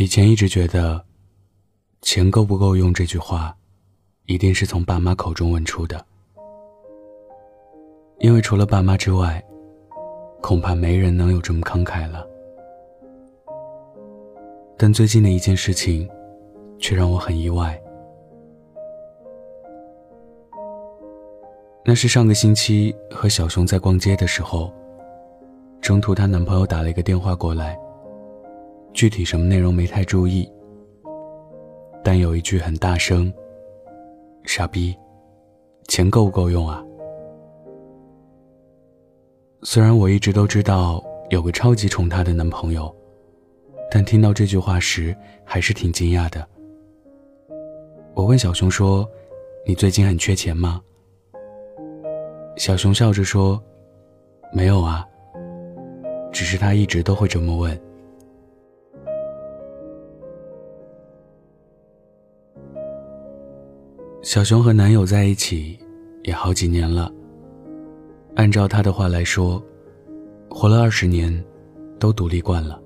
以前一直觉得，钱够不够用这句话，一定是从爸妈口中问出的，因为除了爸妈之外，恐怕没人能有这么慷慨了。但最近的一件事情，却让我很意外。那是上个星期和小熊在逛街的时候，中途她男朋友打了一个电话过来。具体什么内容没太注意，但有一句很大声：“傻逼，钱够不够用啊？”虽然我一直都知道有个超级宠她的男朋友，但听到这句话时还是挺惊讶的。我问小熊说：“你最近很缺钱吗？”小熊笑着说：“没有啊，只是他一直都会这么问。”小熊和男友在一起也好几年了。按照她的话来说，活了二十年，都独立惯了。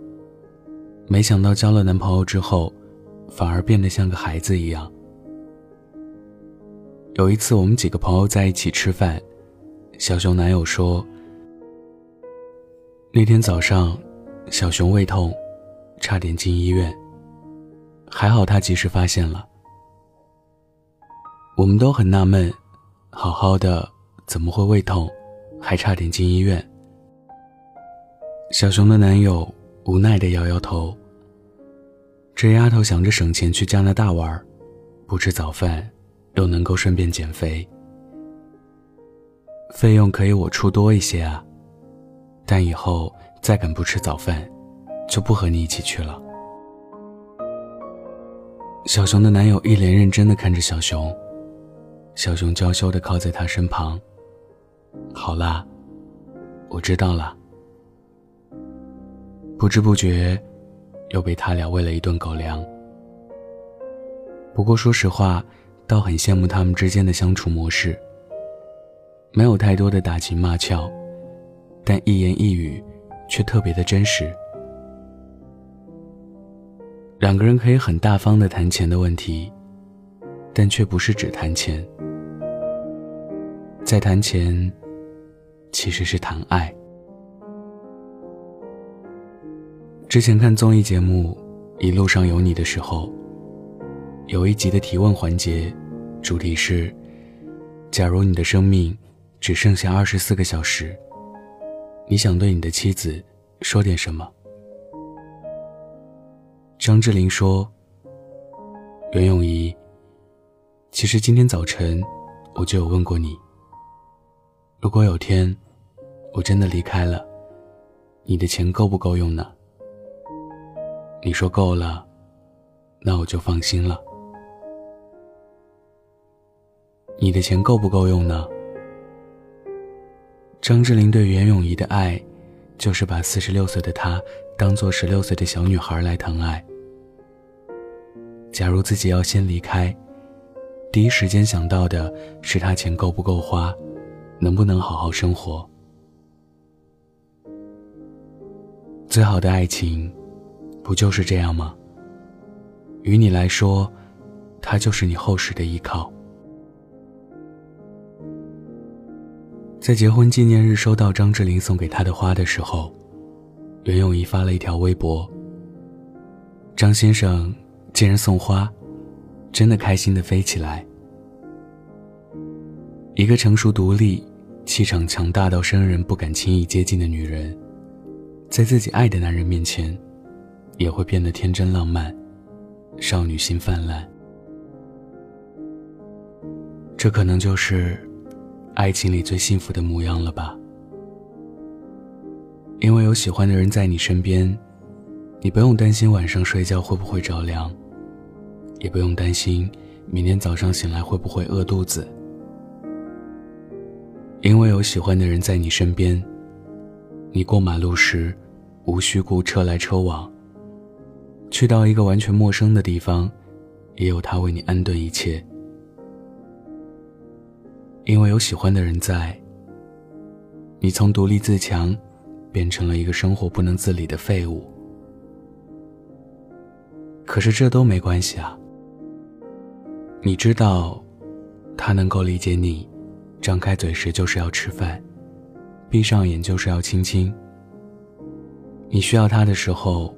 没想到交了男朋友之后，反而变得像个孩子一样。有一次我们几个朋友在一起吃饭，小熊男友说：“那天早上，小熊胃痛，差点进医院。还好他及时发现了。”我们都很纳闷，好好的怎么会胃痛，还差点进医院？小熊的男友无奈的摇摇头。这丫头想着省钱去加拿大玩，不吃早饭，又能够顺便减肥，费用可以我出多一些啊，但以后再敢不吃早饭，就不和你一起去了。小熊的男友一脸认真的看着小熊。小熊娇羞的靠在他身旁。好啦，我知道了。不知不觉，又被他俩喂了一顿狗粮。不过说实话，倒很羡慕他们之间的相处模式。没有太多的打情骂俏，但一言一语却特别的真实。两个人可以很大方的谈钱的问题，但却不是只谈钱。在谈钱，其实是谈爱。之前看综艺节目《一路上有你》的时候，有一集的提问环节，主题是：假如你的生命只剩下二十四个小时，你想对你的妻子说点什么？张智霖说：“袁咏仪，其实今天早晨我就有问过你。”如果有天，我真的离开了，你的钱够不够用呢？你说够了，那我就放心了。你的钱够不够用呢？张智霖对袁咏仪的爱，就是把四十六岁的她当做十六岁的小女孩来疼爱。假如自己要先离开，第一时间想到的是他钱够不够花。能不能好好生活？最好的爱情，不就是这样吗？于你来说，他就是你后世的依靠。在结婚纪念日收到张智霖送给他的花的时候，袁咏仪发了一条微博：“张先生竟然送花，真的开心的飞起来。”一个成熟独立。气场强大到生人不敢轻易接近的女人，在自己爱的男人面前，也会变得天真浪漫，少女心泛滥。这可能就是爱情里最幸福的模样了吧？因为有喜欢的人在你身边，你不用担心晚上睡觉会不会着凉，也不用担心明天早上醒来会不会饿肚子。因为有喜欢的人在你身边，你过马路时无需顾车来车往。去到一个完全陌生的地方，也有他为你安顿一切。因为有喜欢的人在，你从独立自强变成了一个生活不能自理的废物。可是这都没关系啊。你知道，他能够理解你，张开嘴时就是要吃饭，闭上眼就是要亲亲。你需要他的时候，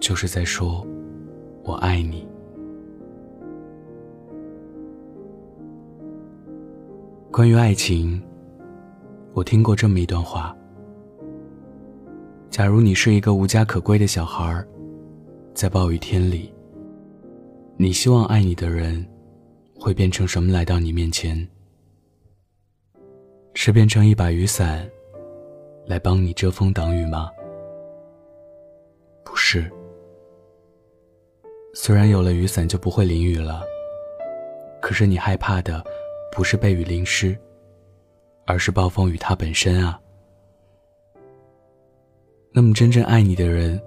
就是在说“我爱你”。关于爱情，我听过这么一段话：假如你是一个无家可归的小孩，在暴雨天里，你希望爱你的人。会变成什么来到你面前？是变成一把雨伞，来帮你遮风挡雨吗？不是。虽然有了雨伞就不会淋雨了，可是你害怕的不是被雨淋湿，而是暴风雨它本身啊。那么真正爱你的人，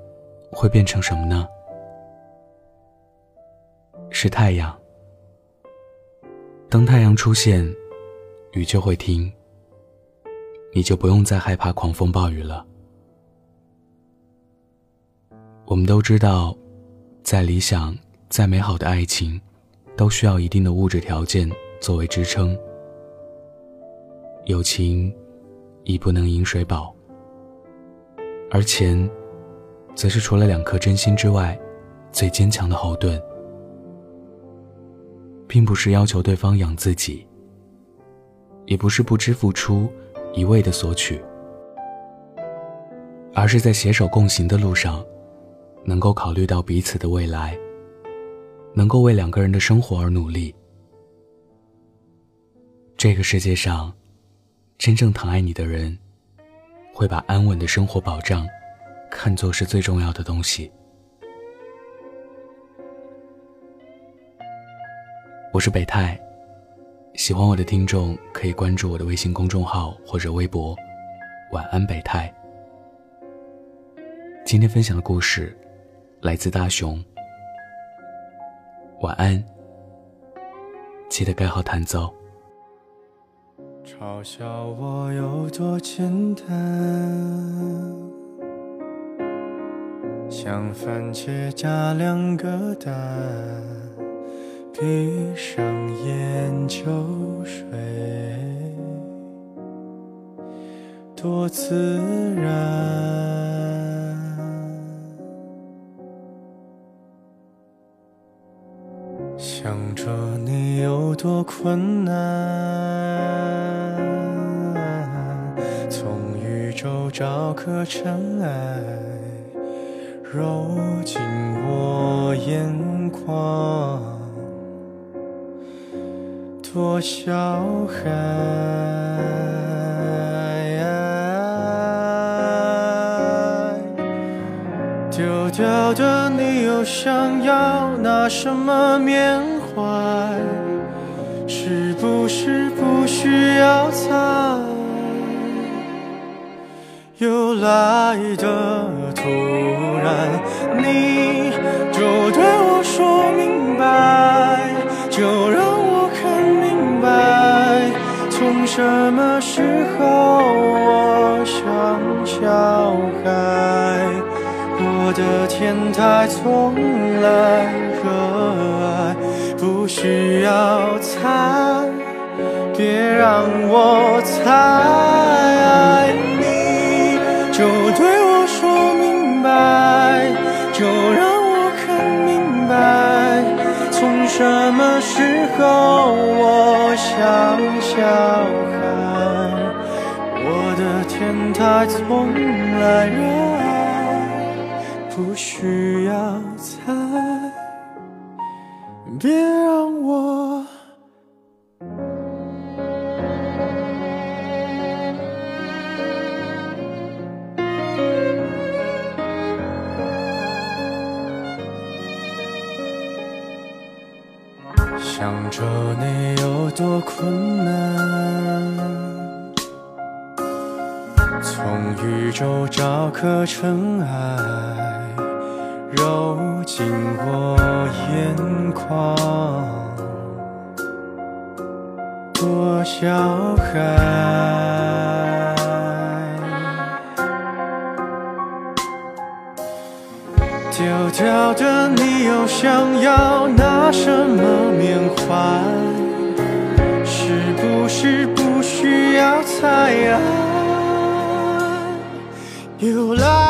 会变成什么呢？是太阳。当太阳出现，雨就会停。你就不用再害怕狂风暴雨了。我们都知道，再理想、再美好的爱情，都需要一定的物质条件作为支撑。友情亦不能饮水饱，而钱，则是除了两颗真心之外，最坚强的后盾。并不是要求对方养自己，也不是不知付出，一味的索取，而是在携手共行的路上，能够考虑到彼此的未来，能够为两个人的生活而努力。这个世界上，真正疼爱你的人，会把安稳的生活保障，看作是最重要的东西。我是北泰，喜欢我的听众可以关注我的微信公众号或者微博。晚安，北泰。今天分享的故事来自大熊。晚安，记得盖好弹奏。嘲笑我有多简单，像番茄加两个蛋。闭上眼就睡，多自然。想着你有多困难，从宇宙找颗尘埃，揉进我眼眶。多小孩，丢掉的你又想要拿什么缅怀？是不是不需要猜？又来的突然，你就对我说明白，就让。什么时候我像小孩？我的天台从来热爱，不需要猜，别让我猜。你就对我说明白，就让我看明白，从什么时候我像小。爱从来热爱，不需要猜，别让我想着你有多困难。从宇宙找颗尘埃，揉进我眼眶，多小孩，丢掉的你又想要拿什么缅怀，是不是不需要猜爱？又来